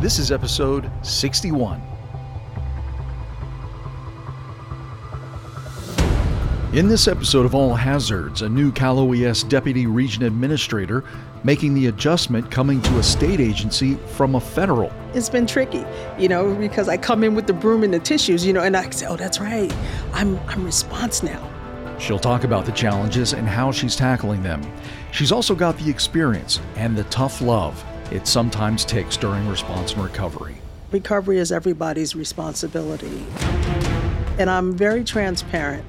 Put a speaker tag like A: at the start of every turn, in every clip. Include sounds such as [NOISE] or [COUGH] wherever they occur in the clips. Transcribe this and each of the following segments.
A: This is episode 61. In this episode of All Hazards, a new Cal OES Deputy Region Administrator making the adjustment coming to a state agency from a federal.
B: It's been tricky, you know, because I come in with the broom and the tissues, you know, and I say, oh, that's right, I'm, I'm response now.
A: She'll talk about the challenges and how she's tackling them. She's also got the experience and the tough love it sometimes takes during response and recovery.
B: Recovery is everybody's responsibility. And I'm very transparent.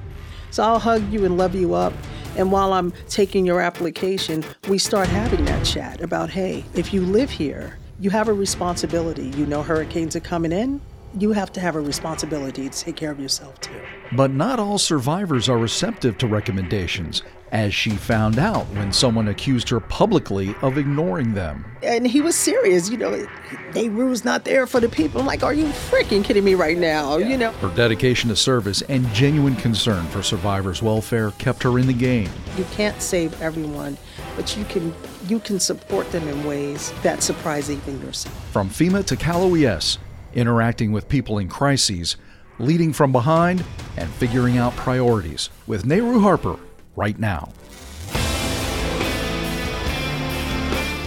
B: So I'll hug you and love you up. And while I'm taking your application, we start having that chat about hey, if you live here, you have a responsibility. You know hurricanes are coming in, you have to have a responsibility to take care of yourself too.
A: But not all survivors are receptive to recommendations, as she found out when someone accused her publicly of ignoring them.
B: And he was serious, you know, Nehru's not there for the people. I'm like, are you freaking kidding me right now? Yeah. You know.
A: Her dedication to service and genuine concern for survivors' welfare kept her in the game.
B: You can't save everyone, but you can you can support them in ways that surprise even yourself.
A: From FEMA to Cal OES, interacting with people in crises, leading from behind, and figuring out priorities with Nehru Harper right now.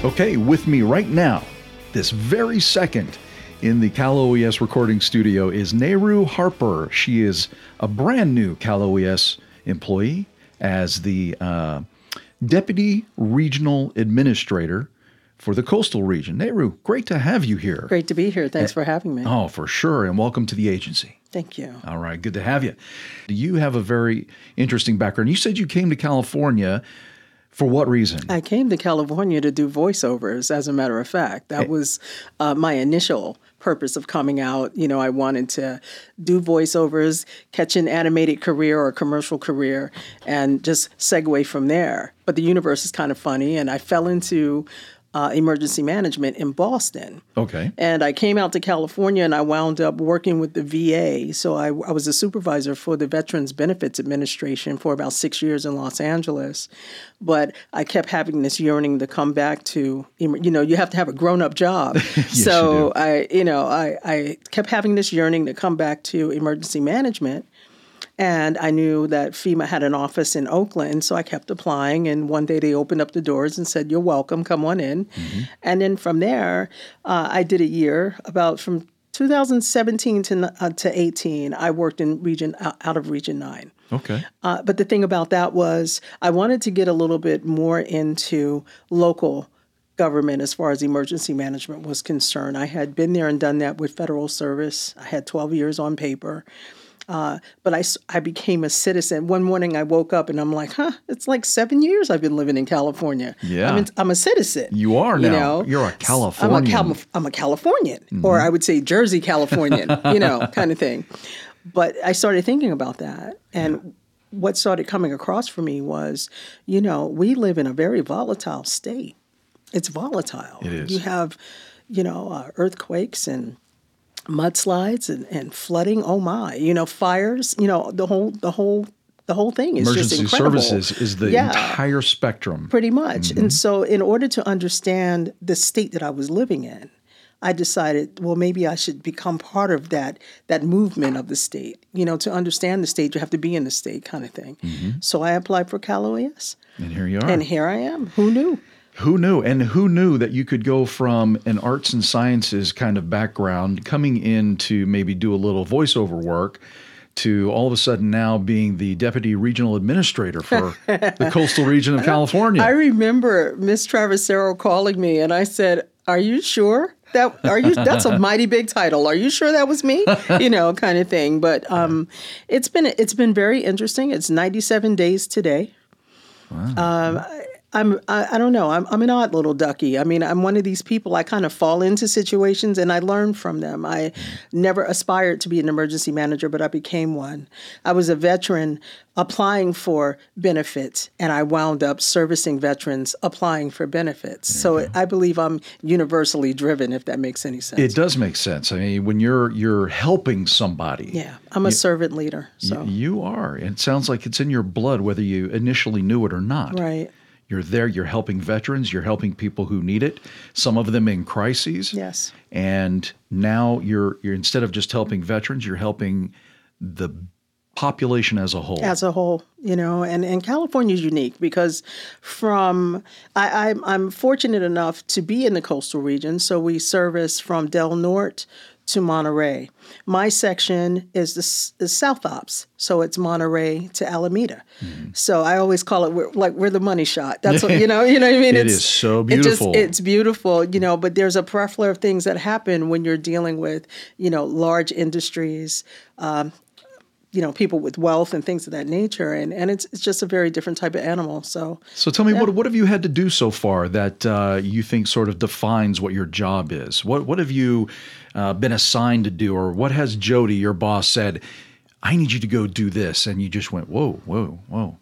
A: Okay, with me right now, this very second, in the Cal OES recording studio is Nehru Harper. She is a brand new Cal OES employee as the uh, Deputy Regional Administrator for the coastal region. Nehru, great to have you here.
B: Great to be here. Thanks and, for having me.
A: Oh, for sure. And welcome to the agency.
B: Thank you.
A: All right, good to have you. You have a very interesting background. You said you came to California. For what reason?
B: I came to California to do voiceovers, as a matter of fact. That was uh, my initial purpose of coming out. You know, I wanted to do voiceovers, catch an animated career or a commercial career, and just segue from there. But the universe is kind of funny, and I fell into uh, emergency management in Boston.
A: Okay.
B: And I came out to California and I wound up working with the VA. So I, I, was a supervisor for the Veterans Benefits Administration for about six years in Los Angeles. But I kept having this yearning to come back to, you know, you have to have a grown up job. [LAUGHS]
A: yes,
B: so you I, you know, I, I kept having this yearning to come back to emergency management. And I knew that FEMA had an office in Oakland, so I kept applying. And one day they opened up the doors and said, You're welcome, come on in. Mm-hmm. And then from there, uh, I did a year, about from 2017 to, uh, to 18, I worked in region out of Region 9.
A: Okay.
B: Uh, but the thing about that was I wanted to get a little bit more into local government as far as emergency management was concerned. I had been there and done that with federal service. I had 12 years on paper. Uh, but I, I became a citizen. One morning I woke up and I'm like, huh, it's like seven years I've been living in California.
A: Yeah.
B: I'm, in, I'm a citizen.
A: You are now. You know? You're a Californian.
B: I'm a, Cal- I'm a Californian, mm-hmm. or I would say Jersey Californian, you know, [LAUGHS] kind of thing. But I started thinking about that. And yeah. what started coming across for me was, you know, we live in a very volatile state. It's volatile.
A: It is.
B: You have, you know, uh, earthquakes and mudslides and, and flooding. Oh my, you know, fires. You know, the whole the whole the whole thing is
A: Emergency
B: just incredible.
A: services is the yeah, entire spectrum.
B: Pretty much. Mm-hmm. And so, in order to understand the state that I was living in, I decided, well, maybe I should become part of that that movement of the state. You know, to understand the state, you have to be in the state, kind of thing. Mm-hmm. So I applied for Cal OES.
A: And here you are.
B: And here I am. Who knew?
A: Who knew? And who knew that you could go from an arts and sciences kind of background coming in to maybe do a little voiceover work to all of a sudden now being the deputy regional administrator for [LAUGHS] the coastal region of California.
B: I remember Miss Traversero calling me and I said, Are you sure? That are you that's a [LAUGHS] mighty big title. Are you sure that was me? [LAUGHS] You know, kind of thing. But um, it's been it's been very interesting. It's 97 days today. Wow. Um, I'm I, I, don't know. I'm I'm an odd little ducky. I mean, I'm one of these people. I kind of fall into situations and I learn from them. I never aspired to be an emergency manager, but I became one. I was a veteran applying for benefits, and I wound up servicing veterans applying for benefits. So mm-hmm. I believe I'm universally driven, if that makes any sense.
A: It does make sense. I mean, when you're you're helping somebody.
B: Yeah, I'm a you, servant leader. So
A: you are. It sounds like it's in your blood, whether you initially knew it or not.
B: Right
A: You're there. You're helping veterans. You're helping people who need it. Some of them in crises.
B: Yes.
A: And now you're you're instead of just helping veterans, you're helping the population as a whole.
B: As a whole, you know, and, and California is unique because from I, I'm I'm fortunate enough to be in the coastal region, so we service from Del Norte to Monterey. My section is the, the South Ops, so it's Monterey to Alameda. Mm-hmm. So I always call it we're, like we're the money shot. That's what, [LAUGHS] you know, you know what I mean.
A: it it's, is so beautiful.
B: It just, it's beautiful, you know. But there's a plethora of things that happen when you're dealing with, you know, large industries. Um, you know people with wealth and things of that nature and and it's it's just a very different type of animal so
A: so tell me yeah. what what have you had to do so far that uh, you think sort of defines what your job is what what have you uh, been assigned to do or what has Jody your boss said I need you to go do this and you just went whoa whoa whoa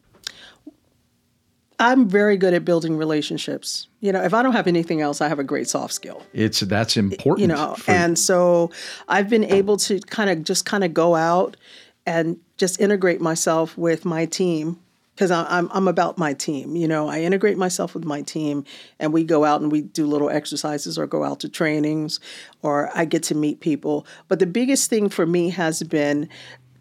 B: I'm very good at building relationships. You know, if I don't have anything else, I have a great soft skill.
A: It's that's important.
B: You know, for... and so I've been able to kind of just kind of go out and just integrate myself with my team because I'm I'm about my team. You know, I integrate myself with my team, and we go out and we do little exercises or go out to trainings, or I get to meet people. But the biggest thing for me has been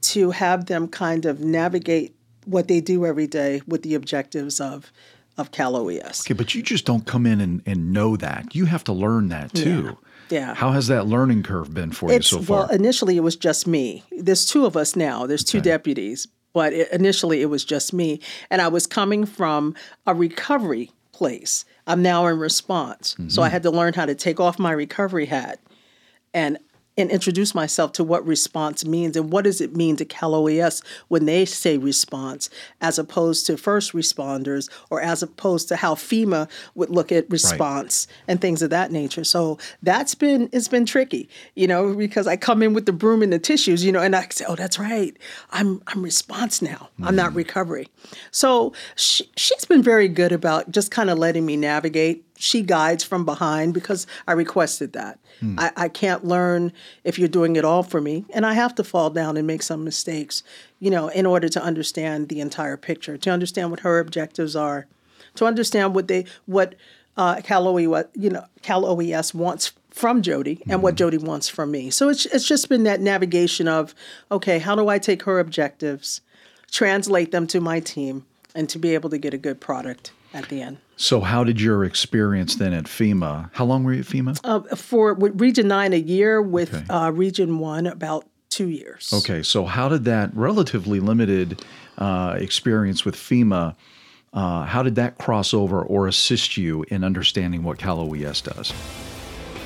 B: to have them kind of navigate what they do every day with the objectives of of Cal OES.
A: Okay, but you just don't come in and, and know that. You have to learn that too.
B: Yeah. Yeah.
A: How has that learning curve been for it's, you so far?
B: Well, initially it was just me. There's two of us now. There's two okay. deputies, but it, initially it was just me, and I was coming from a recovery place. I'm now in response, mm-hmm. so I mm-hmm. had to learn how to take off my recovery hat and and introduce myself to what response means and what does it mean to Cal OES when they say response as opposed to first responders or as opposed to how FEMA would look at response right. and things of that nature. So that's been it's been tricky, you know, because I come in with the broom and the tissues, you know, and I say, "Oh, that's right. I'm I'm response now. Mm-hmm. I'm not mm-hmm. recovery." So she, she's been very good about just kind of letting me navigate she guides from behind because I requested that. Hmm. I, I, can't learn if you're doing it all for me, and I have to fall down and make some mistakes, you know, in order to understand the entire picture, to understand what her objectives are, to understand what they what uh, Cal OES, you know, Cal OES wants from Jody and mm-hmm. what Jody wants from me. So it's it's just been that navigation of okay, how do I take her objectives, translate them to my team, and to be able to get a good product at the end.
A: So, how did your experience then at FEMA? How long were you at FEMA?
B: Uh, for Region 9, a year, with okay. uh, Region 1, about two years.
A: Okay, so how did that relatively limited uh, experience with FEMA? Uh, how did that cross over or assist you in understanding what Cal OES does?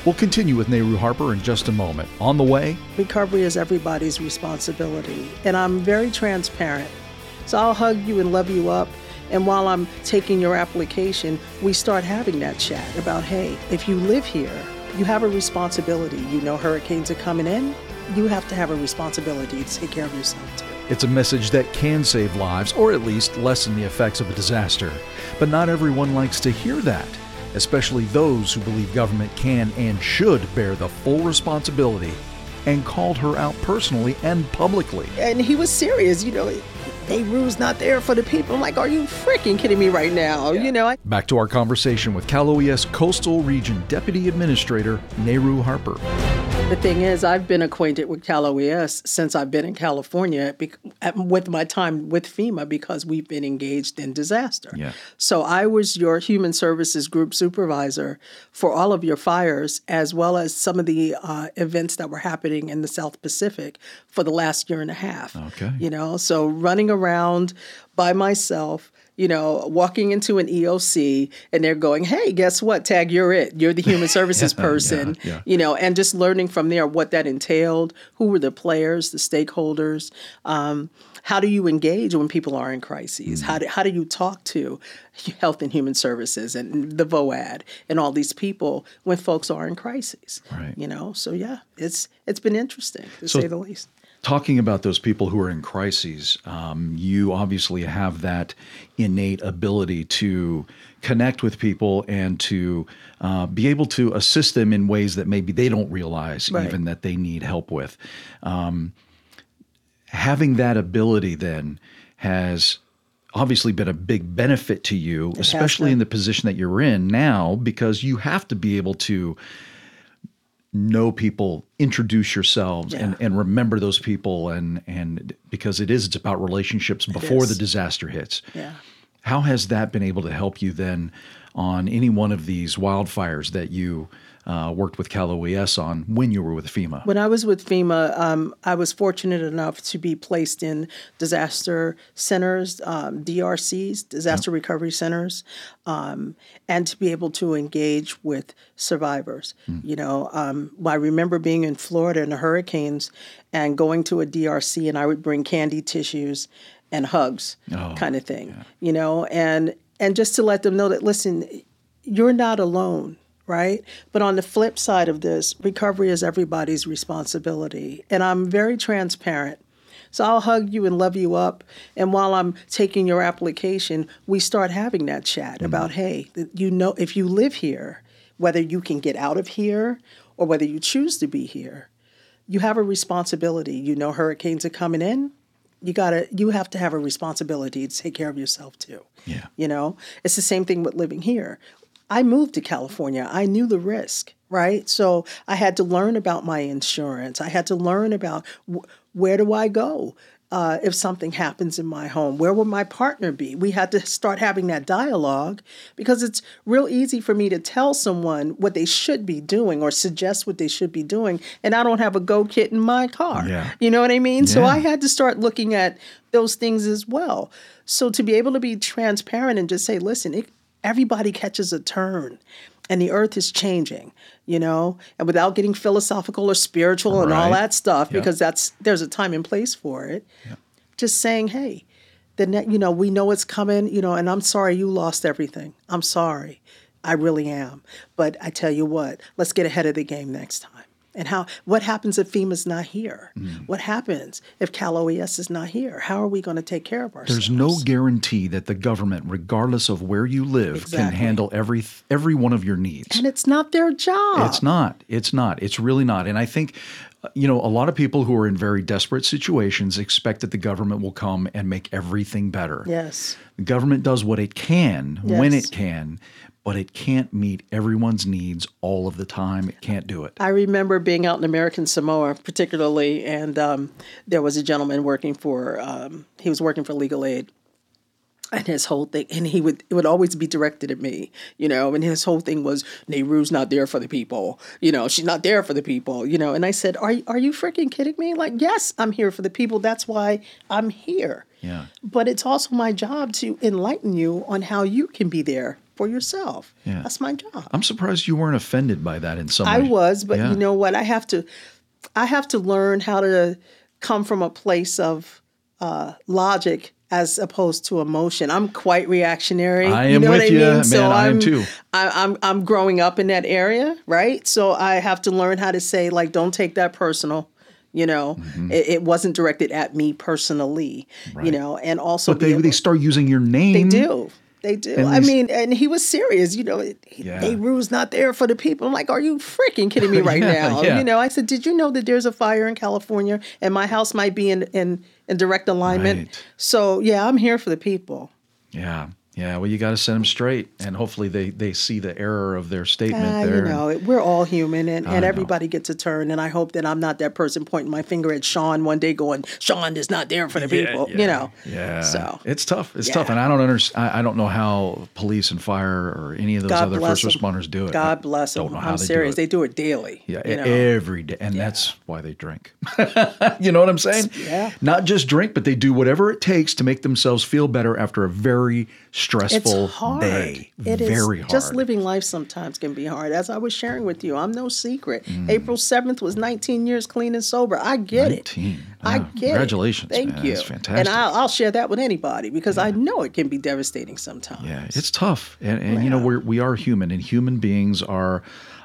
A: We'll continue with Nehru Harper in just a moment. On the way,
B: recovery is everybody's responsibility, and I'm very transparent. So I'll hug you and love you up and while I'm taking your application, we start having that chat about hey, if you live here, you have a responsibility. You know hurricanes are coming in, you have to have a responsibility to take care of yourself too.
A: It's a message that can save lives or at least lessen the effects of a disaster. But not everyone likes to hear that, especially those who believe government can and should bear the full responsibility and called her out personally and publicly.
B: And he was serious, you know. Nehru's not there for the people. I'm like, are you freaking kidding me right now? Yeah. You know. I-
A: Back to our conversation with Cal OES Coastal Region Deputy Administrator Nehru Harper.
B: The thing is, I've been acquainted with Cal OES since I've been in California with my time with FEMA because we've been engaged in disaster.
A: Yeah.
B: So I was your human services group supervisor for all of your fires, as well as some of the uh, events that were happening in the South Pacific for the last year and a half.
A: Okay.
B: You know, so running around by myself you know, walking into an EOC and they're going, hey, guess what? Tag, you're it. You're the human [LAUGHS] services person, yeah, yeah. you know, and just learning from there what that entailed, who were the players, the stakeholders. Um, how do you engage when people are in crises? Mm-hmm. How, do, how do you talk to Health and Human Services and the VOAD and all these people when folks are in crises?
A: Right.
B: You know, so yeah, it's it's been interesting to so, say the least
A: talking about those people who are in crises, um, you obviously have that innate ability to connect with people and to uh, be able to assist them in ways that maybe they don't realize right. even that they need help with. Um, having that ability then has obviously been a big benefit to you, especially in the position that you're in now, because you have to be able to know people, introduce yourselves, and,
B: Yeah.
A: and remember those people, and and because it is it's about relationships before the disaster hits.
B: Yeah.
A: How has that been able to help you then on any one of these wildfires that you uh, worked with Cal OES on when you were with FEMA?
B: When I was with FEMA, um, I was fortunate enough to be placed in disaster centers, um, DRCs, disaster recovery centers, um, and to be able to engage with survivors. You know, um, I remember being in Florida in the hurricanes and going to a DRC, and I would bring candy tissues and hugs, kind of thing. You know, and and just to let them know that listen, you're not alone right? But on the flip side of this, recovery is everybody's responsibility. And I'm very transparent. So I'll hug you and love you up. And while I'm taking your application, we start having that chat mm-hmm. about, hey, you know, if you live here, whether you can get out of here or whether you choose to be here, you have a responsibility. You know, hurricanes are coming in. You gotta, you have to have a responsibility to take care of yourself too.
A: Yeah.
B: You know, it's the same thing with living here. I moved to California. I knew the risk, right? So I had to learn about my insurance. I had to learn about wh- where do I go uh, if something happens in my home? Where will my partner be? We had to start having that dialogue because it's real easy for me to tell someone what they should be doing or suggest what they should be doing, and I don't have a go kit in my car.
A: Yeah.
B: You know what I mean? So I had to start looking at those things as well. So to be able to be transparent and just say, listen, it, everybody catches a turn and the earth is changing, you know, and without getting philosophical or spiritual and all that stuff, because that's there's a time and place for it. Just saying, hey, the net, you know, we know it's coming, you know, and I'm sorry you lost everything. I'm sorry. I really am. But I tell you what, let's get ahead of the game next time. And how what happens if FEMA's not here?
A: Mm.
B: What happens if Cal OES is not here? How are we going to take care of ourselves?
A: There's no guarantee that the government, regardless of where you live, can handle every every one of your needs.
B: and it's not their job.
A: It's not. It's not. It's really not. And I think, uh, you know, a lot of people who are in very desperate situations expect that the government will come and make everything better.
B: Yes.
A: The government does what it can when it can, but it can't meet everyone's needs all of the time. It can't do it.
B: I remember being out in American Samoa, particularly, and um, there was a gentleman working for. Um, he was working for legal aid, and his whole thing, and he would it would always be directed at me, you know, and his whole thing was Nehru's not there for the people, you know, she's not there for the people, you know, and I said, are are you freaking kidding me? Like, yes, I'm here for the people. That's why I'm here.
A: Yeah.
B: But it's also my job to enlighten you on how you can be there for yourself.
A: Yeah.
B: That's my job.
A: I'm surprised you weren't offended by that in some
B: I
A: way.
B: I was, but
A: Yeah.
B: you know what? I have to, I have to learn how to come from a place of uh, logic as opposed to emotion. I'm quite reactionary.
A: I
B: you
A: am
B: know
A: with
B: what I
A: you,
B: mean?
A: man,
B: So
A: I am
B: I'm,
A: too.
B: I, I'm I'm growing up in that area, right? So I have to learn how to say like, don't take that personal. You know,
A: Mm-hmm.
B: it, it wasn't directed at me personally. You know, and also
A: But they,
B: able-
A: they start using your name.
B: they do. They do. I mean, and he was serious. You know,
A: Yeah.
B: Nehru's not there for the people. I'm like, are you freaking kidding me [LAUGHS] right
A: Yeah,
B: now?
A: yeah.
B: You know, I said, did you know that there's a fire in California and my house might be in in, in direct alignment?
A: Right.
B: So yeah, I'm here for the people.
A: Yeah. Yeah. Well, you got to set them straight. And hopefully they, they see the error of their statement
B: Ah,
A: there.
B: you know, it- we're all human, and, and
A: know.
B: everybody gets a turn. And I hope that I'm not that person pointing my finger at Sean one day, going, "Sean is not there for the people." You know.
A: Yeah.
B: So
A: it's tough. It's
B: Yeah.
A: tough. And I don't understand. I, I don't know how police and fire or any of those
B: God
A: other
B: first
A: first
B: 'em.
A: responders do it.
B: God
A: I
B: bless
A: don't
B: them.
A: know how
B: I'm
A: they
B: serious.
A: Do
B: They
A: it.
B: do it daily.
A: Yeah,
B: you know?
A: every day, and that's why they drink. [LAUGHS] you know what I'm saying?
B: Yeah.
A: Not just drink, but they do whatever it takes to make themselves feel better after a very stressful
B: it's hard.
A: day.
B: It is
A: very hard.
B: Just living life sometimes can be hard. As I was sharing with you, I'm no secret.
A: Mm.
B: April 7th was 19 years clean and sober. I get
A: 19.
B: it. I
A: Wow.
B: get
A: Congratulations,
B: it. Thank
A: man.
B: you.
A: That's fantastic.
B: And I'll, I'll share that with anybody because I know it can be devastating sometimes.
A: Yeah, it's tough, and, and you know we're we are human, and human beings are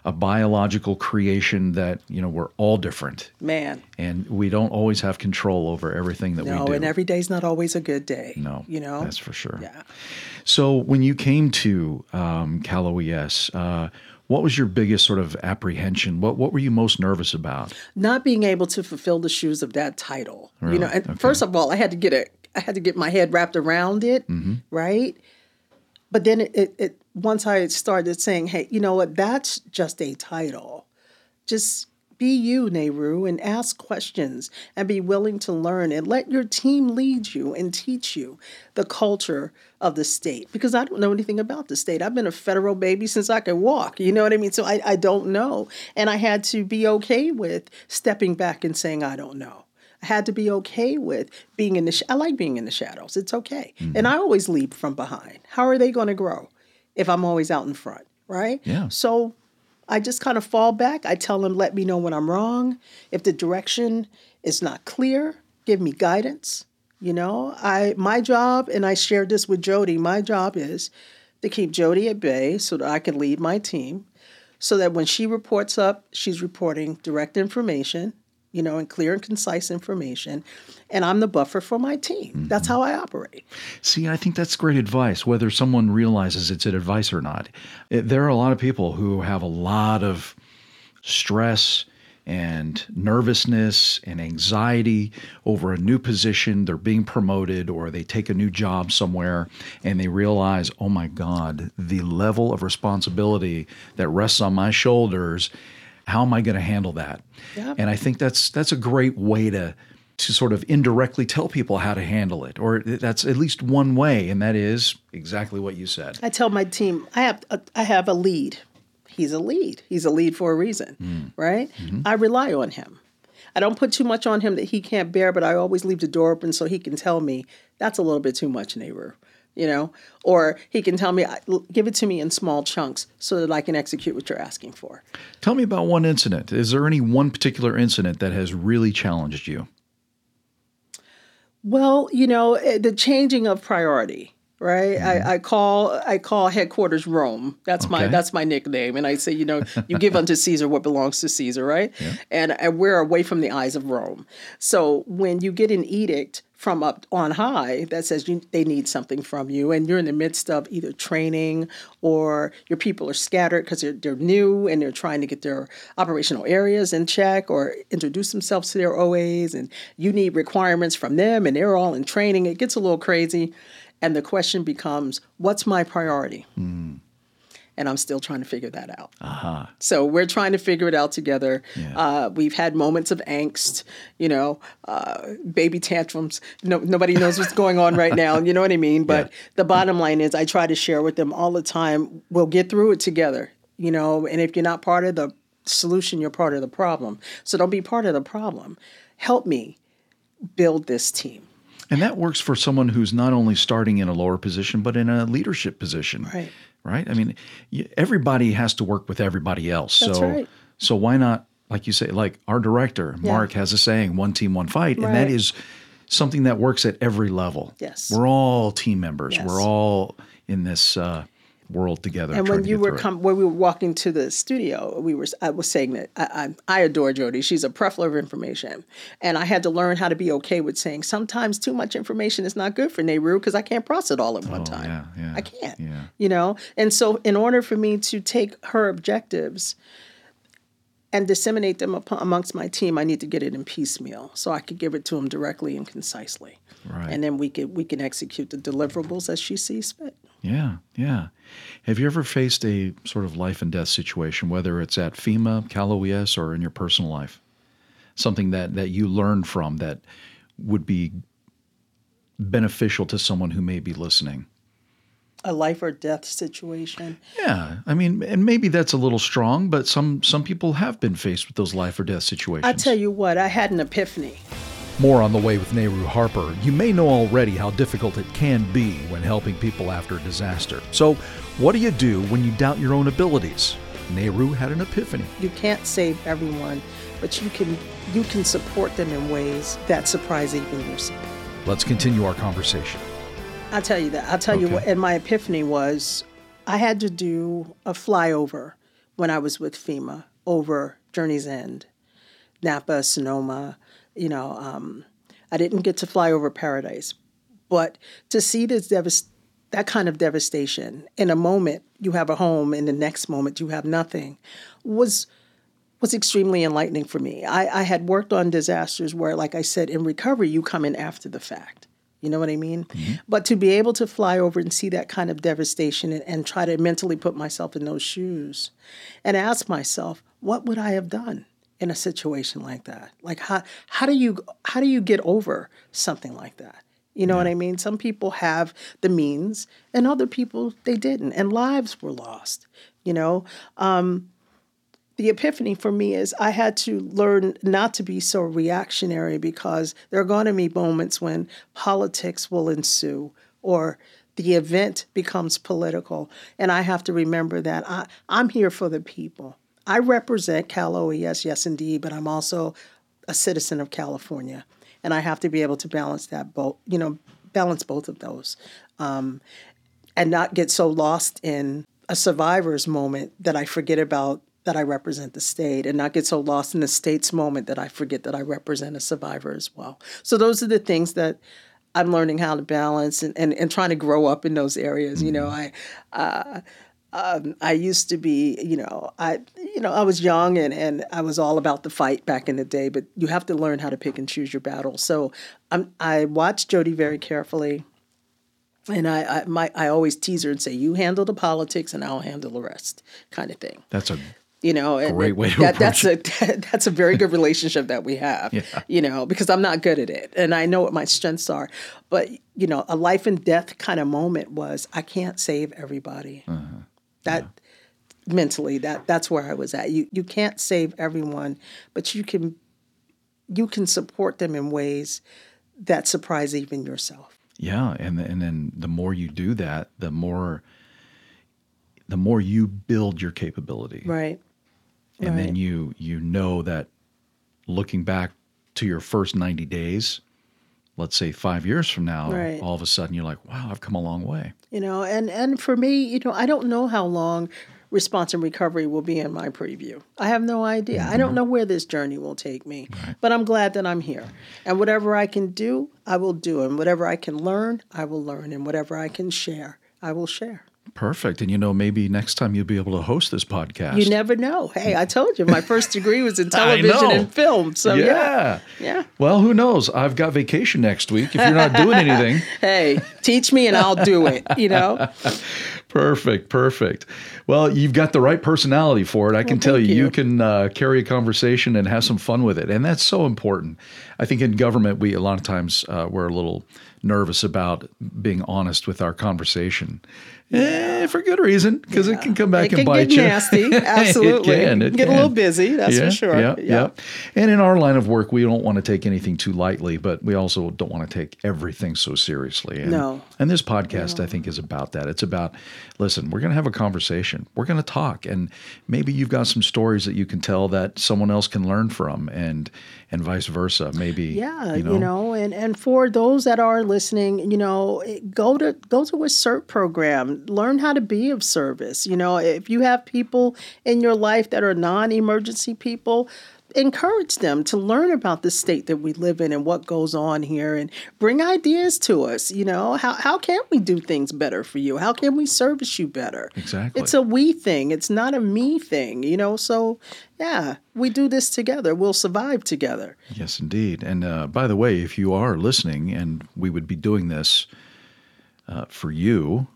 A: a biological creation that you know we're all different,
B: Man,
A: and we don't always have control over everything that
B: no,
A: we do.
B: and every day's not always a good day.
A: no,
B: You know?
A: that's for sure.
B: Yeah.
A: So when you came to um, Cal OES, uh, what was your biggest sort of apprehension? What what were you most nervous about?
B: not being able to fulfill the shoes of that title.
A: Really?
B: You know, and
A: Okay.
B: first of all, I had to get it. I had to get my head wrapped around it, right? But then it, it, it once I started saying, hey, you know what? That's just a title. Just be you, Nehru, and ask questions and be willing to learn and let your team lead you and teach you the culture of the state. Because I don't know anything about the state. I've been a federal baby since I could walk. You know what I mean? So I, I don't know. And I had to be okay with stepping back and saying, I don't know. I had to be okay with being in the. Sh- I like being in the shadows. It's okay, mm-hmm. and I always leap from behind. How are they going to grow if I'm always out in front, right?
A: Yeah.
B: So I just kind of fall back. I tell them, let me know when I'm wrong. If the direction is not clear, give me guidance. You know, I my job, and I shared this with Jody. My job is to keep Jody at bay so that I can lead my team, so that when she reports up, she's reporting direct information you know, and clear and concise information. And I'm the buffer for my team. Mm-hmm. That's how I operate.
A: See, I think that's great advice, whether someone realizes it's an advice or not. There are a lot of people who have a lot of stress and nervousness and anxiety over a new position. They're being promoted or they take a new job somewhere and they realize, oh my God, the level of responsibility that rests on my shoulders how am I going to handle that? Yeah. And I think that's that's a great way to to sort of indirectly tell people how to handle it, or that's at least one way, and that is exactly what you said.
B: I tell my team, I have a, I have a lead. He's a lead. He's a lead for a reason, mm. right? Mm-hmm. I rely on him. I don't put too much on him that he can't bear, but I always leave the door open so he can tell me that's a little bit too much, neighbor you know, or he can tell me, give it to me in small chunks so that I can execute what you're asking for.
A: Tell me about one incident. Is there any one particular incident that has really challenged you?
B: Well, you know, eh, the changing of priority right? Mm-hmm. I, I, call I call headquarters Rome. That's okay. my that's my nickname, and I say, you know, you give unto [LAUGHS] Caesar what belongs to Caesar, right? Yeah. And, and we're away from the eyes of Rome. So when you get an edict from up on high that says you, they need something from you, and you're in the midst of either training or your people are scattered because they're, they're new and they're trying to get their operational areas in check or introduce themselves to their OAs, and you need requirements from them, and they're all in training. It gets a little crazy, and the question becomes, what's my priority? Mm and I'm still trying to figure that out. Uh-huh. So we're trying to figure it out together. Yeah. Uh, we've had moments of angst, you know, uh, baby tantrums. No, nobody knows what's going on right now. You know what I mean? But [LAUGHS] yeah. the bottom line is, I try to share with them all the time. We'll get through it together, you know. And if you're not part of the solution, you're part of the problem. So don't be part of the problem. Help me build this team.
A: And that works for someone who's not only starting in a lower position, but in a leadership position.
B: Right
A: right? I mean, everybody has to work with everybody else.
B: That's
A: so,
B: right.
A: so why not, like you say, like our director, yeah. Mark, has a saying, one team, one fight. Right. And that is something that works at every level.
B: Yes.
A: We're all team members. Yes. We're all in this uh, world together.
B: And when you were com- when we were walking to the studio, we were I was saying that I, I, I adore Jody. She's a breath of information, and I had to learn how to be okay with saying sometimes too much information is not good for Nehru because I can't process it all at one
A: oh,
B: time.
A: Yeah, yeah,
B: I can't.
A: Yeah.
B: You know, and so in order for me to take her objectives and disseminate them amongst my team, I need to get it in piecemeal so I could give it to them directly and concisely.
A: Right.
B: And then we can we can execute the deliverables as she sees fit.
A: Yeah, yeah. Have you ever faced a sort of life and death situation, whether it's at FEMA, Cal OES, or in your personal life? Something that, that you learned from that would be beneficial to someone who may be listening?
B: A life or death situation.
A: Yeah, I mean, and maybe that's a little strong, but some some people have been faced with those life or death situations.
B: I tell you what, I had an epiphany.
A: More on the way with Nehru Harper. You may know already how difficult it can be when helping people after a disaster. So, what do you do when you doubt your own abilities? Nehru had an epiphany.
B: You can't save everyone, but you can you can support them in ways that surprise even yourself.
A: Let's continue our conversation.
B: I'll tell you that. I'll tell okay. you what and my epiphany was I had to do a flyover when I was with FEMA over Journey's End, Napa, Sonoma, you know, um, I didn't get to fly over paradise, but to see this devast- that kind of devastation in a moment you have a home, in the next moment you have nothing, was was extremely enlightening for me. I, I had worked on disasters where, like I said, in recovery you come in after the fact, You know what I mean? But to be able to fly over and see that kind of devastation and, and try to mentally put myself in those shoes and ask myself, what would I have done in a situation like that? Like how how do you how do you get over something like that? You know what I mean? Some people have the means and other people they didn't and lives were lost. You know, um, the epiphany for me is I had to learn not to be so reactionary because there are going to be moments when politics will ensue or the event becomes political. And I have to remember that I, I'm here for the people. I represent Cal OES, yes, indeed, but I'm also a citizen of California. And I have to be able to balance that both, you know, balance both of those um, and not get so lost in a survivor's moment that I forget about that I represent the state and not get so lost in the state's moment that I forget that I represent a survivor as well. So those are the things that I'm learning how to balance and, and, and trying to grow up in those areas. You know, I uh, um, I used to be, you know, I you know, I was young and, and I was all about the fight back in the day, but you have to learn how to pick and choose your battles. So I'm, I watched Jody very carefully. And I, I, my, I always tease her and say, "You handle the politics, and I'll handle the rest," kind of thing.
A: That's a
B: You know,
A: Great way to
B: that, that's a [LAUGHS] that's a very good relationship that we have.
A: Yeah.
B: You know, because I'm not good at it, and I know what my strengths are. But you know, a life and death kind of moment was I can't save everybody.
A: Uh-huh.
B: That mentally, that that's where I was at. You you can't save everyone, but you can you can support them in ways that surprise even yourself.
A: Yeah, and and then the more you do that, the more the more you build your capability.
B: Right.
A: And then you you know that looking back to your first 90 days, let's say 5 years from now,
B: Right.
A: all of a sudden you're like, "Wow, I've come a long way."
B: you know and and for me you know i don't know how long response and recovery will be in my preview i have no idea. I don't mm-hmm. know where this journey will take me but i'm glad that i'm here. And whatever i can do i will do and whatever i can learn i will learn and whatever i can share i will share
A: Perfect. And you know, maybe next time you'll be able to host this podcast.
B: you never know hey i told you my first degree was in [LAUGHS] television and film so yeah
A: yeah.
B: yeah
A: Well, who knows? I've got vacation next week if you're not doing [LAUGHS] anything.
B: hey teach me and i'll do it you know [LAUGHS]
A: Perfect, perfect. Well, you've got the right personality for it. I can tell you, you,
B: you.
A: can uh, carry a conversation and have some fun with it, and that's so important. I think in government, we a lot of times uh, we're a little nervous about being honest with our conversation, eh, for good reason, because it can come back
B: it
A: and
B: can
A: bite
B: get
A: you.
B: nasty absolutely [LAUGHS]
A: it can. It
B: get
A: can.
B: a little busy that's
A: yeah,
B: for sure
A: Yeah, yeah. And in our line of work, we don't want to take anything too lightly, but we also don't want to take everything so seriously. And,
B: No.
A: And this podcast, I think, is about that. It's about, listen, we're going to have a conversation. We're going to talk, and maybe you've got some stories that you can tell that someone else can learn from, and and vice versa. Maybe,
B: Yeah,
A: you know,
B: and and for those that are listening, you know, go to go to a CERT program. Learn how to be of service. You know, if you have people in your life that are non-emergency people, encourage them to learn about the state that we live in and what goes on here and bring ideas to us. You know how how can we do things better for you? How can we service you better?
A: Exactly.
B: it's a we thing. It's not a me thing you know? So yeah we do this together. We'll survive together.
A: Yes, indeed. And uh, by the way, if you are listening, and we would be doing this uh, for you,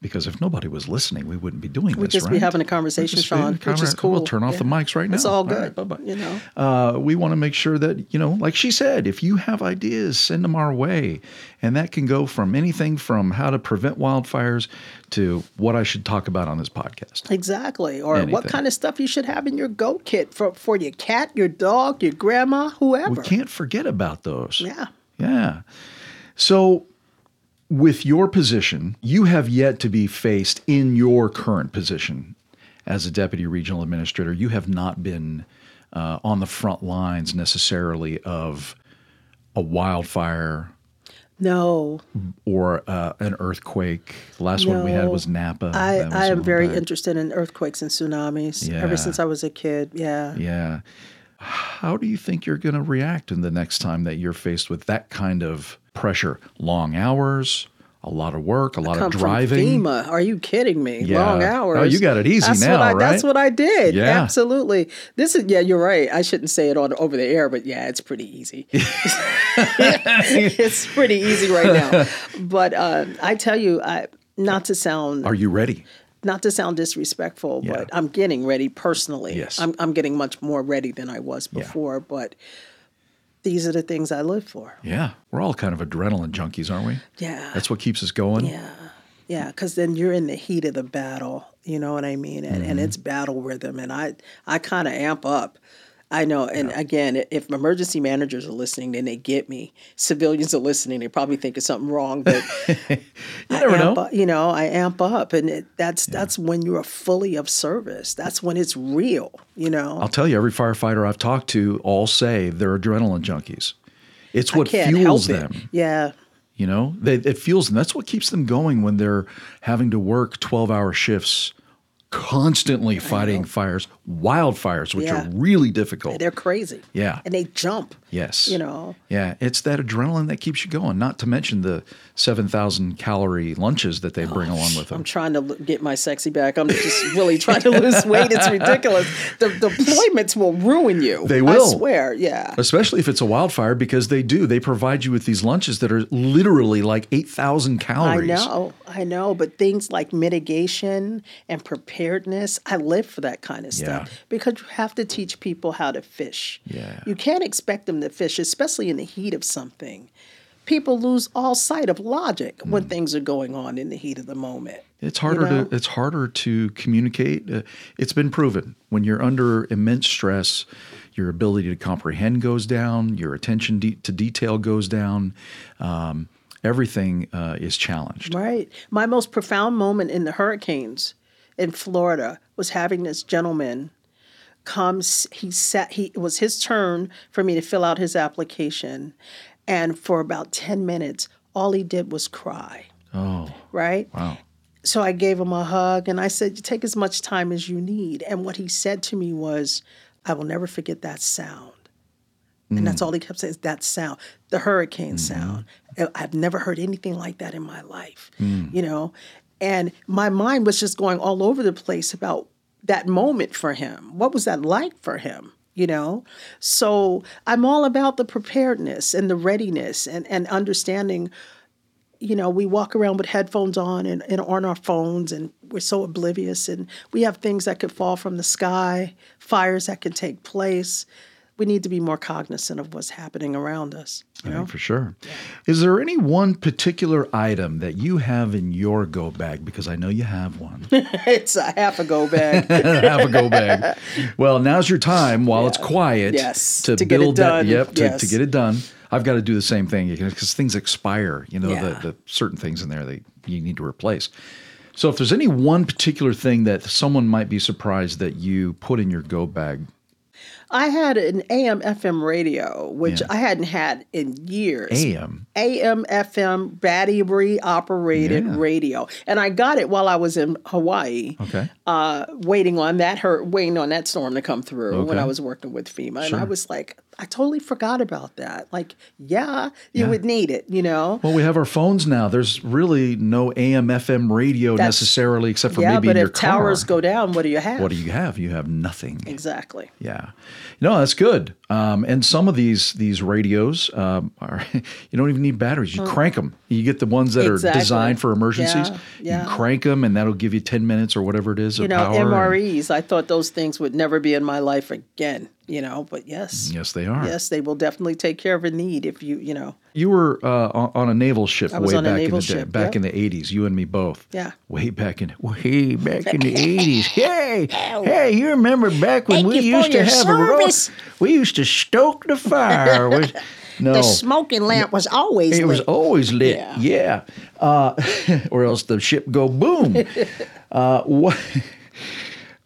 A: because if nobody was listening, we wouldn't be doing
B: We'd
A: this.
B: just be having a conversation,
A: We'd just be
B: Sean,
A: a
B: which is cool.
A: We'll turn off the mics right now.
B: It's all good,
A: bye-bye.
B: you know.
A: Uh, we want to make sure that you know, like she said, if you have ideas, send them our way, and that can go from anything from how to prevent wildfires to what I should talk about on this podcast.
B: Exactly. Or
A: Anything.
B: what kind of stuff you should have in your go kit for, for your cat, your dog, your grandma, whoever.
A: We can't forget about those.
B: Yeah.
A: Yeah. So, with your position, you have yet to be faced in your current position as a deputy regional administrator. You have not been uh, on the front lines necessarily of a wildfire
B: No,
A: or uh, an earthquake. The last one we had was Napa.
B: I,
A: was
B: I am very
A: back.
B: interested in earthquakes and tsunamis
A: Yeah.
B: ever since I was a kid. Yeah.
A: Yeah. How do you think you're going to react in the next time that you're faced with that kind of pressure? Long hours, a lot of work, a lot
B: Come
A: of
B: from
A: driving.
B: FEMA. Are you kidding me?
A: Yeah.
B: Long hours.
A: Oh, you got it easy
B: that's
A: now,
B: what I,
A: right?
B: That's what I did.
A: Yeah.
B: Absolutely. This is yeah. You're right. I shouldn't say it on over the air, but yeah, it's pretty easy. [LAUGHS] [LAUGHS] it's pretty easy right now. But uh, I tell you, I not to sound
A: Are you ready?
B: not to sound disrespectful,
A: Yeah.
B: but I'm getting ready personally.
A: Yes.
B: I'm, I'm getting much more ready than I was before, but these are the things I live for.
A: Yeah. We're all kind of adrenaline junkies, aren't we?
B: Yeah.
A: That's what keeps us going.
B: yeah. Yeah, because then you're in the heat of the battle. You know what I mean? And,
A: Mm-hmm.
B: and it's battle rhythm, and I I kind of amp up. I know, and again, if emergency managers are listening, then they get me. Civilians are listening; they probably think it's something wrong, but [LAUGHS] I
A: never know.
B: Up, you know, I amp up, and it, that's that's when you're fully of service. That's when it's real. You know,
A: I'll tell you, every firefighter I've talked to all say they're adrenaline junkies. It's what fuels them.
B: it. Yeah,
A: You know, they, it fuels them. That's what keeps them going when they're having to work 12 hour shifts, constantly fighting fires, wildfires, which
B: Yeah.
A: are really difficult.
B: they're crazy.
A: Yeah.
B: and they jump.
A: Yes.
B: You know,
A: Yeah. It's that adrenaline that keeps you going, not to mention the 7,000 calorie lunches that they bring along with them.
B: I'm trying to get my sexy back. I'm just really [LAUGHS] trying to lose weight. It's ridiculous. The deployments will ruin you.
A: They will.
B: I swear. Yeah.
A: Especially if it's a wildfire, because they do. They provide you with these lunches that are literally like 8,000 calories.
B: I know, I know, but things like mitigation and preparedness, I live for that kind of stuff
A: Yeah.
B: because you have to teach people how to fish.
A: Yeah.
B: You can't expect them to fish, especially in the heat of something. People lose all sight of logic when
A: Mm.
B: things are going on in the heat of the moment.
A: It's harder
B: know?
A: to it's harder to communicate. Uh, it's been proven when you're under immense stress, your ability to comprehend goes down, your attention de- to detail goes down. Um, everything uh, is challenged.
B: Right. My most profound moment in the hurricanes in Florida was having this gentleman comes he sat he it was his turn for me to fill out his application and for about 10 minutes all he did was cry
A: Oh,
B: right
A: wow.
B: so I gave him a hug and I said, take as much time as you need. And what he said to me was, I will never forget that sound. And that's mm. all he kept saying is that sound, the hurricane mm-hmm. sound. I- I've never heard anything like that in my life, mm. you know? And my mind was just going all over the place about that moment for him. What was that like for him? You know, so I'm all about the preparedness and the readiness and, and understanding you know, we walk around with headphones on and, and on our phones, and we're so oblivious. And we have things that could fall from the sky, fires that could take place. We need to be more cognizant of what's happening around us. You
A: I
B: know,
A: for sure. Is there any one particular item that you have in your go bag? Because I know you have one. [LAUGHS]
B: it's a half a go bag. [LAUGHS]
A: have a go bag. Well, now's your time while it's quiet.
B: Yes,
A: To,
B: to
A: build that. Yep. To,
B: Yes.
A: to get it done. I've got to do the same thing because things expire. You know,
B: Yeah.
A: the, the certain things in there that you need to replace. So if there's any one particular thing that someone might be surprised that you put in your go bag,
B: I had an AM FM radio, which
A: Yeah.
B: I hadn't had in years.
A: AM.
B: AM FM battery operated
A: Yeah.
B: radio, and I got it while I was in Hawaii.
A: Okay.
B: uh, waiting on that her waiting on that storm to come through when I was working with FEMA, and I was like, I totally forgot about that. Like, yeah, you
A: Yeah.
B: would need it, you know.
A: Well, we have our phones now. There's really no AM, FM radio
B: That's-
A: necessarily, except for
B: yeah,
A: maybe
B: but
A: in your
B: if towers
A: car.
B: go down, what do you have?
A: what do you have? You have nothing.
B: exactly?
A: Yeah, no, that's good. Um, and some of these these radios um, are [LAUGHS] you don't even need batteries. You crank them. You get the ones that
B: Hmm. Exactly.
A: are designed for emergencies.
B: Yeah,
A: You crank them, and that'll give you ten minutes or whatever it is
B: You know,
A: power. and-
B: MREs. I thought those things would never be in my life again. You know, but yes,
A: yes, they are.
B: yes, they will definitely take care of a need if you, you know.
A: You were uh, on, on a naval ship
B: was
A: way back in the day,
B: ship,
A: back
B: yep.
A: in the eighties. You and me both.
B: Yeah.
A: Way back in way back in the eighties. [LAUGHS] Hey, hey, you remember back when
C: Thank
A: we used to have
C: service.
A: a roast? We used to stoke the fire. [LAUGHS] with, no,
C: The smoking lamp was always
A: It was
C: lit.
A: always lit,
B: Yeah.
A: yeah. Uh, [LAUGHS] or else the ship go boom. uh, what?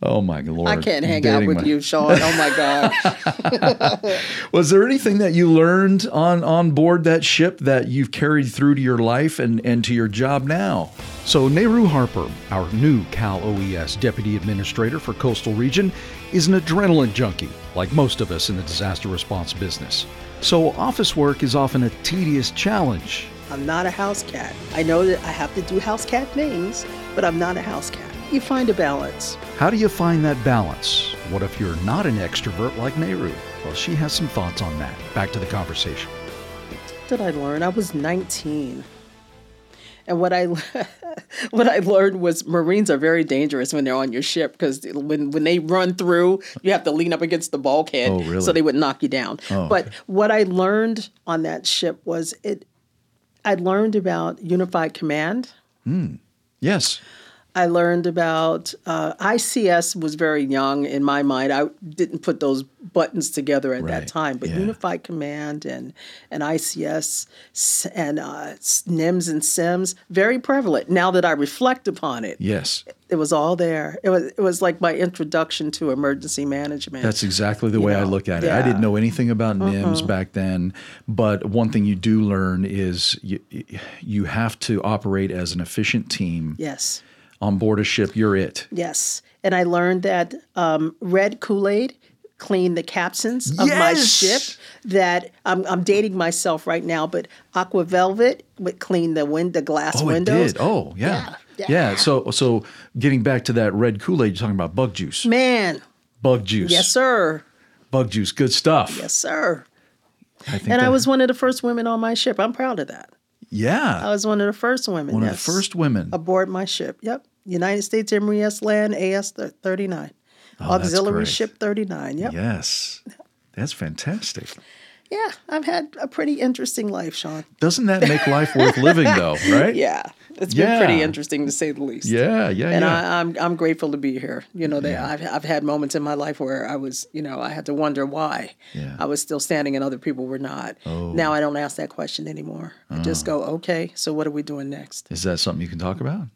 A: Oh my lord!
B: I can't hang out with
A: my-
B: you, Sean. Oh my God. [LAUGHS]
A: Was there anything that you learned on on board that ship that you've carried through to your life and and to your job now? So Nehru Harper, our new Cal OES Deputy Administrator for Coastal Region, is an adrenaline junkie, like most of us in the disaster response business. So office work is often a tedious challenge.
B: I'm not a house cat. I know that I have to do house cat things, but I'm not a house cat. You find a balance.
A: How do you find that balance? What if you're not an extrovert like Nehru? Well, she has some thoughts on that. Back to the conversation.
B: What did I learn? I was 19. And what I [LAUGHS] what I learned was Marines are very dangerous when they're on your ship because when when they run through, you have to lean up against the bulkhead,
A: Oh, really?
B: so they would knock you down.
A: Oh,
B: but
A: okay.
B: what I learned on that ship was it. I learned about unified command. Hmm.
A: Yes.
B: I learned about uh, ICS was very young in my mind. I didn't put those buttons together at
A: Right,
B: that time, but
A: yeah.
B: Unified Command and and ICS and uh, NIMS and SEMS very prevalent. Now that I reflect upon it,
A: Yes.
B: it was all there. It was it was like my introduction to emergency management.
A: That's exactly the way I look at it. I
B: yeah. Mm-hmm.
A: didn't know anything about NIMS back then, but one thing you do learn is you, you have to operate as an efficient team.
B: yes.
A: On board a ship, you're it.
B: Yes. And I learned that um, red Kool Aid cleaned the capsins of my ship. That I'm, I'm dating myself right now, but Aqua Velva would clean the wind, the glass
A: Oh,
B: windows.
A: it did. Oh, yeah.
B: Yeah,
A: yeah.
B: yeah.
A: So, so getting back to that red Kool Aid, you're talking about bug juice.
B: Man,
A: Bug juice.
B: yes, sir.
A: Bug juice. Good stuff.
B: Yes, sir.
A: I think
B: And I was one of the first women on my ship. I'm proud of that.
A: Yeah.
B: I was one of the first women.
A: one of the first women.
B: aboard my ship. Yep. United States Emory S. Land AS 39.
A: Oh,
B: Auxiliary. Ship 39. Yep.
A: Yes. That's fantastic.
B: Yeah, I've had a pretty interesting life, Sean.
A: Doesn't that make [LAUGHS] life worth living, though? Right?
B: Yeah, it's been pretty interesting to say the least.
A: Yeah. Yeah.
B: and
A: yeah.
B: I, I'm I'm grateful to be here. You know, that I've I've had moments in my life where I was, you know, I had to wonder why
A: Yeah.
B: I was still standing and other people were not.
A: Oh.
B: Now I don't ask that question anymore. I just oh. go, okay, so what are we doing next?
A: Is that something you can talk about?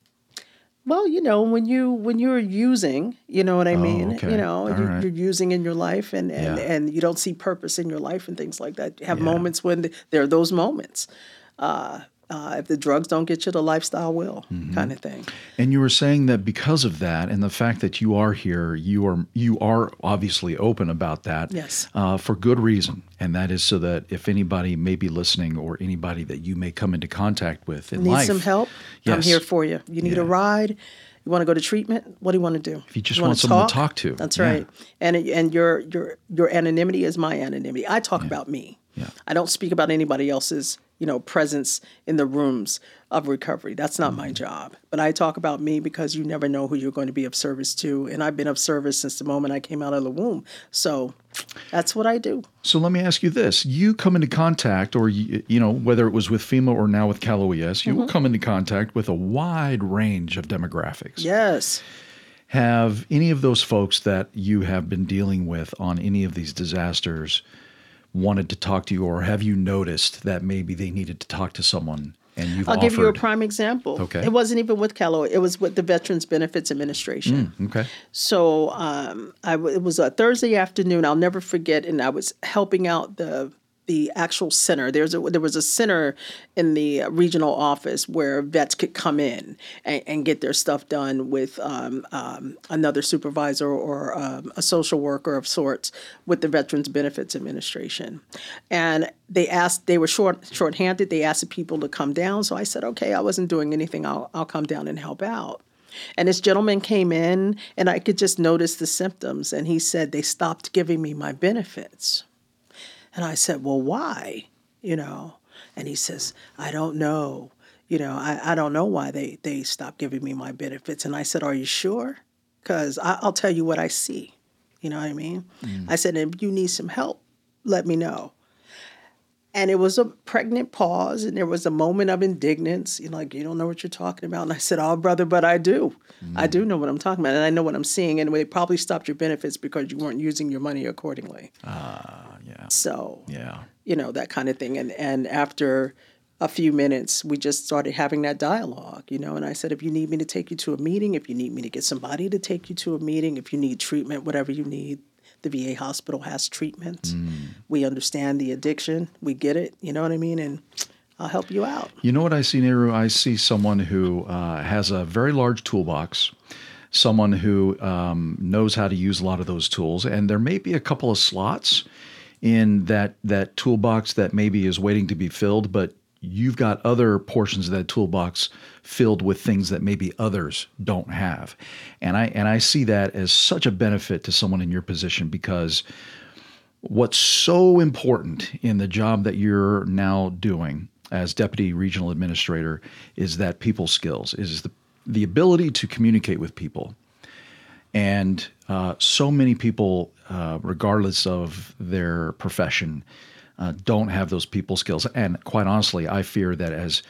B: Well, you know, when you when you're using, you know what I mean.
A: Oh, okay.
B: You know, you're,
A: right.
B: you're using in your life, and and,
A: Yeah.
B: and you don't see purpose in your life and things like that. You have
A: Yeah.
B: moments when th- there are those moments. Uh, uh, if the drugs don't get you, the lifestyle will,
A: Mm-hmm.
B: kind of thing.
A: And you were saying that because of that, and the fact that you are here, you are you are obviously open about that.
B: Yes.
A: Uh, for good reason, and that is so that if anybody may be listening, or anybody that you may come into contact with in
B: Need
A: life,
B: some help? I'm here for you. You need a ride. You want to go to treatment? What do you want to do?
A: If you just
B: wanna
A: want someone to talk to,
B: That's
A: yeah.
B: right. And and your your your anonymity is my anonymity. I talk about me.
A: Yeah.
B: I don't speak about anybody else's, you know, presence in the rooms of recovery. That's not
A: Mm-hmm.
B: my job. But I talk about me because you never know who you're going to be of service to, and I've been of service since the moment I came out of the womb. So that's what I do.
A: So let me ask you this: You come into contact, or you, you know, whether it was with FEMA or now with Cal OES, you
B: Mm-hmm.
A: will come into contact with a wide range of demographics.
B: Yes.
A: Have any of those folks that you have been dealing with on any of these disasters wanted to talk to you, or have you noticed that maybe they needed to talk to someone and you've
B: I'll
A: offered?
B: give you a prime example.
A: Okay.
B: It wasn't even with Cal OES. It was with the Veterans Benefits Administration.
A: okay.
B: So um, I w- it was a Thursday afternoon. I'll never forget, and I was helping out the the actual center. There's a, there was a center in the regional office where vets could come in and, and get their stuff done with um, um, another supervisor or um, a social worker of sorts with the Veterans Benefits Administration. And they asked, they were short shorthanded. They asked the people to come down. So I said, okay, I wasn't doing anything. I'll I'll come down and help out. And this gentleman came in, and I could just notice the symptoms. And he said, They stopped giving me my benefits. And I said, Well, why? You know? And he says, I don't know. You know, I, I don't know why they, they stopped giving me my benefits. And I said, Are you sure? Because I'll tell you what I see. You know what I mean? Mm. I said, If you need some help, let me know. And it was a pregnant pause, and there was a moment of indignance. You know, like, you don't know what you're talking about. And I said, Oh, brother, but I do. I do know what I'm talking about, and I know what I'm seeing. And they probably stopped your benefits because you weren't using your money accordingly.
A: Ah, yeah.
B: So,
A: Yeah.
B: you know, that kind of thing. And, and after a few minutes, we just started having that dialogue, you know. And I said, if you need me to take you to a meeting, if you need me to get somebody to take you to a meeting, if you need treatment, whatever you need, the VA hospital has treatment. We understand the addiction, we get it, you know what I mean? And I'll help you out.
A: You know what I see, Nehru? I see someone who uh, has a very large toolbox, someone who um, knows how to use a lot of those tools, and there may be a couple of slots in that that toolbox that maybe is waiting to be filled, but you've got other portions of that toolbox filled with things that maybe others don't have. And I and I see that as such a benefit to someone in your position because what's so important in the job that you're now doing as deputy regional administrator is that people skills is the the ability to communicate with people and uh, so many people uh, regardless of their profession uh, don't have those people skills. And quite honestly i fear that as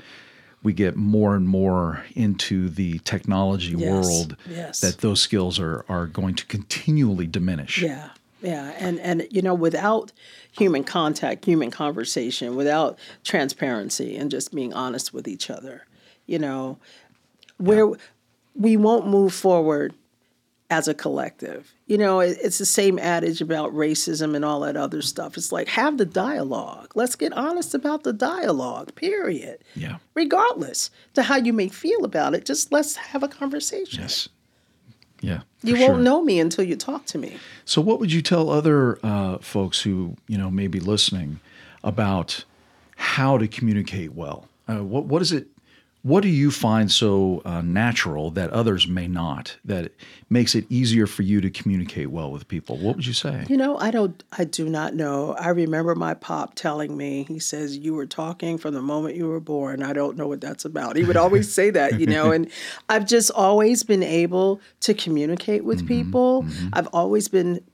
A: we get more and more into the technology
B: Yes,
A: world
B: yes.
A: that those skills are, are going to continually diminish.
B: Yeah, yeah, and and you know, without human contact, human conversation, without transparency, and just being honest with each other, you know, where we won't move forward as a collective. You know, it, it's the same adage about racism and all that other stuff. It's like have the dialogue. Let's get honest about the dialogue. Period.
A: yeah
B: Regardless to how you may feel about it, just let's have a conversation.
A: yes yeah
B: You won't
A: sure.
B: know me until you talk to me.
A: So, what would you tell other uh, folks who you know may be listening about how to communicate well? Uh, what what is it? What do you find so uh, natural that others may not? That makes it easier for you to communicate well with people? What would you say?
B: You know, I don't, I do not know. I remember my pop telling me, he says, You were talking from the moment you were born. I don't know what that's about. He would always say that, you know, and [LAUGHS] I've just always been able to communicate with people. I've always been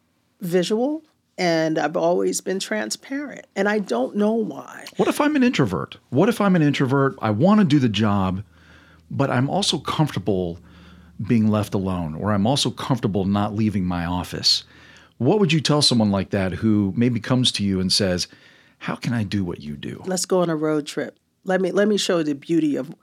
B: visual and I've always been transparent. And I don't know why.
A: What if I'm an introvert? What if I'm an introvert? I want to do the job, but I'm also comfortable being left alone, or I'm also comfortable not leaving my office. What would you tell someone like that who maybe comes to you and says, How can I do what you do?
B: let's go on a road trip. Let me let me show the beauty of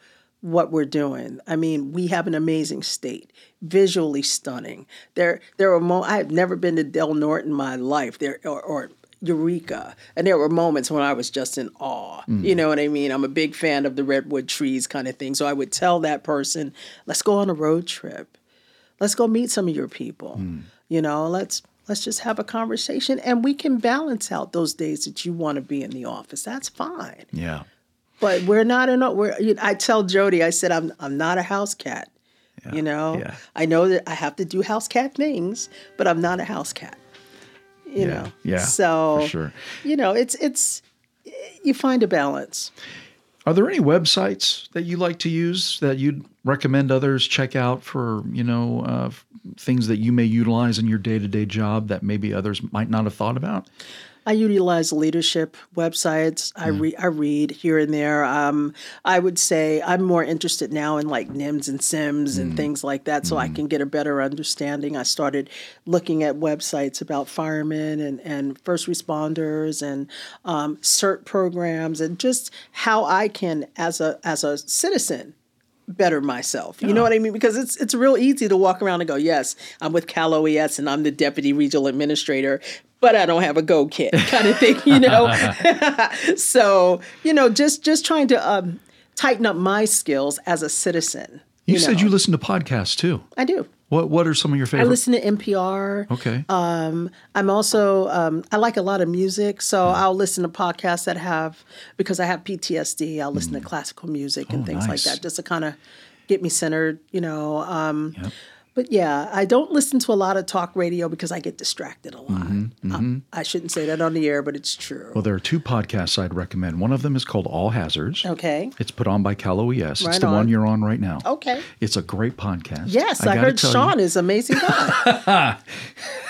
B: what we're doing. I mean, we have an amazing state, visually stunning. There there are mo- I have never been to Del Norte in my life. There or, or Eureka, and there were moments when I was just in awe. Mm. You know what I mean? I'm a big fan of the redwood trees kind of thing. So I would tell that person, "Let's go on a road trip. Let's go meet some of your people. Mm. You know, let's let's just have a conversation and we can balance out those days that you want to be in the office. That's fine.
A: Yeah.
B: But we're not in a we're you I tell Jody, I said I'm I'm not a house cat. You know?
A: yeah.
B: I know that I have to do house cat things, but I'm not a house cat. You
A: Yeah,
B: know.
A: yeah,
B: So
A: for sure.
B: you know, it's it's you find a balance.
A: Are there any websites that you like to use that you'd recommend others check out for, you know, uh, things that you may utilize in your day to day job that maybe others might not have thought about?
B: I utilize leadership websites. I read I read here and there. Um, I would say I'm more interested now in like NIMS and SEMS and things like that, so I can get a better understanding. I started looking at websites about firemen and, and first responders and um, CERT programs and just how I can, as a as a citizen, better myself. You know what I mean? Because it's it's real easy to walk around and go, yes, I'm with Cal OES and I'm the deputy regional administrator, but I don't have a go kit [LAUGHS] kind of thing, you know. [LAUGHS] so you know, just just trying to um, tighten up my skills as a citizen.
A: You, said
B: know.
A: you listen to podcasts too.
B: I do.
A: What What are some of your favorite?
B: I listen to NPR.
A: Okay.
B: Um, I'm also um, I like a lot of music, so I'll listen to podcasts that have because I have PTSD. I'll listen to classical music and things
A: Mm. Oh, nice.
B: like that, just to kind of get me centered. You know. Um,
A: Yep.
B: But yeah, I don't listen to a lot of talk radio because I get distracted a lot.
A: Mm-hmm,
B: Um, I shouldn't say that on the air, but it's true.
A: well, there are two podcasts I'd recommend. One of them is called All Hazards.
B: okay.
A: It's put on by Cal OES. it's
B: Right
A: the one you're on right now.
B: Okay.
A: It's a great podcast.
B: Yes, I,
A: gotta
B: heard
A: tell you.
B: Sean is amazing guy. [LAUGHS]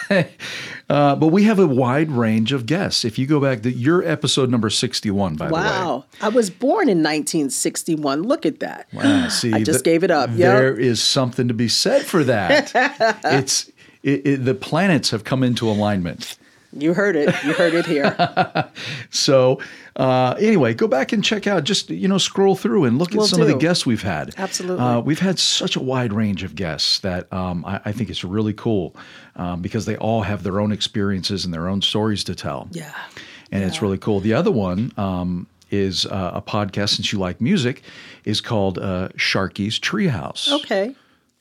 B: [LAUGHS]
A: Uh, but we have a wide range of guests. If you go back, to your episode number 61, by the way.
B: wow. I was born in 1961. Look at that.
A: Wow, see,
B: I just
A: th-
B: gave it up. Yep.
A: There is something to be said for that. [LAUGHS] it's it, it, the planets have come into alignment.
B: You heard it. You heard it here. [LAUGHS]
A: So uh, anyway, go back and check out. Just you know, scroll through and look at
B: Will
A: some of the guests we've had.
B: Absolutely.
A: uh, we've had such a wide range of guests that um, I, I think it's really cool um, because they all have their own experiences and their own stories to tell.
B: Yeah.
A: and it's really cool. The other one um, is uh, a podcast. Since you like music, is called uh, Sharky's Treehouse.
B: Okay.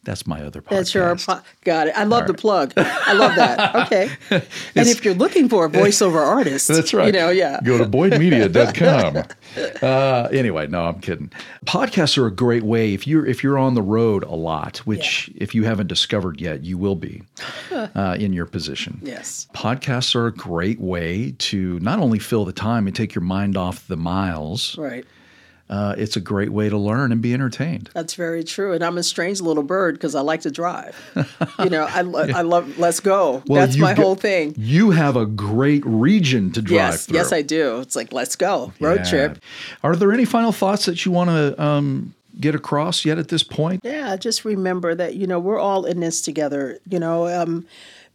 A: That's my other podcast.
B: That's your po- got it. I love the plug. I love that. [LAUGHS] Okay. and if you're looking for a voiceover artist,
A: That's right.
B: You know, yeah.
A: Go to boydmedia.com. [LAUGHS] uh, anyway, no, I'm kidding. Podcasts are a great way if you're if you're on the road a lot, which if you haven't discovered yet, you will be uh, in your position.
B: Yes.
A: Podcasts are a great way to not only fill the time and take your mind off the miles.
B: Right.
A: Uh, it's a great way to learn and be entertained.
B: That's very true. And I'm a strange little bird because I like to drive. [LAUGHS] you know, I, lo- I love, let's go. That's my
A: get-
B: whole thing.
A: You have a great region to drive
B: Yes,
A: through.
B: yes, I do. It's like, let's go. Road
A: Yeah.
B: trip.
A: Are there any final thoughts that you want to um, get across yet at this point?
B: Yeah, just remember that, you know, we're all in this together. You know, um,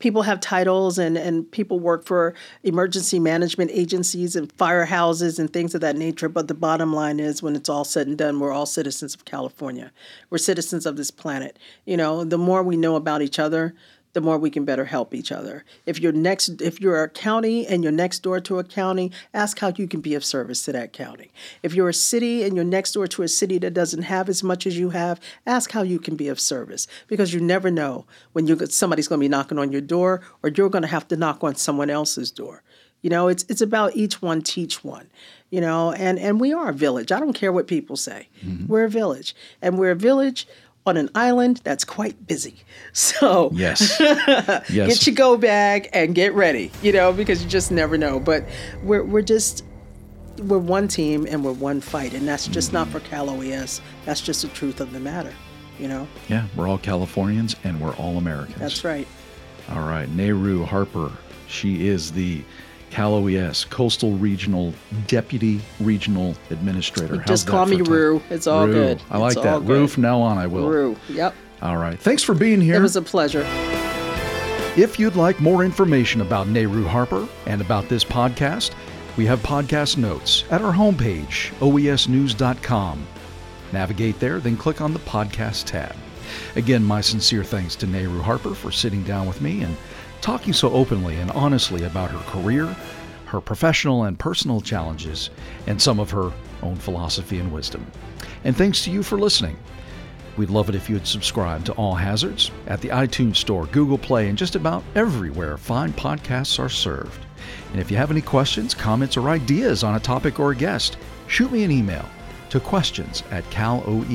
B: people have titles and, and people work for emergency management agencies and firehouses and things of that nature. But the bottom line is, when it's all said and done, we're all citizens of California. We're citizens of this planet. You know, the more we know about each other, the more we can better help each other. If you're next, if you're a county and you're next door to a county, ask how you can be of service to that county. If you're a city and you're next door to a city that doesn't have as much as you have, ask how you can be of service because you never know when you somebody's going to be knocking on your door or you're going to have to knock on someone else's door. You know, it's it's about each one teach one. You know, and and we are a village. I don't care what people say. Mm-hmm. We're a village, and we're a village on an island that's quite busy. [LAUGHS] So
A: Yes. [LAUGHS] yes.
B: get your go bag and get ready, you know, because you just never know. But we're we're just we're one team and we're one fight, and that's just not for Cal OES. That's just the truth of the matter, you know.
A: yeah, we're all Californians and we're all Americans.
B: That's right.
A: All right. Nehru Harper. She is the Cal OES Coastal Regional Deputy Regional Administrator. How's
B: Just call me? Rue. It's all
A: Rue.
B: good.
A: I like
B: It's
A: that. Rue, from now on, I will.
B: Rue. Yep.
A: All right. Thanks for being here.
B: It was a pleasure.
A: If you'd like more information about Nehru Harper and about this podcast, we have podcast notes at our homepage, oesnews.com. Navigate there, then click on the podcast tab. Again, my sincere thanks to Nehru Harper for sitting down with me and talking so openly and honestly about her career, her professional and personal challenges, and some of her own philosophy and wisdom. And thanks to you for listening. We'd love it if you'd subscribe to All Hazards at the iTunes Store, Google Play, and just about everywhere fine podcasts are served. And if you have any questions, comments, or ideas on a topic or a guest, shoot me an email to questions at caloes.ca.gov.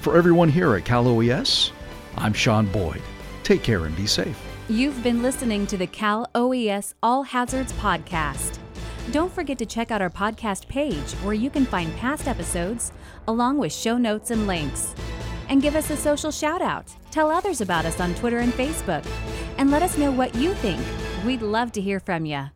A: For everyone here at Cal OES, I'm Sean Boyd. Take care and be safe.
D: You've been listening to the Cal OES All Hazards podcast. Don't forget to check out our podcast page where you can find past episodes along with show notes and links. And give us a social shout out. Tell others about us on Twitter and Facebook. And let us know what you think. We'd love to hear from you.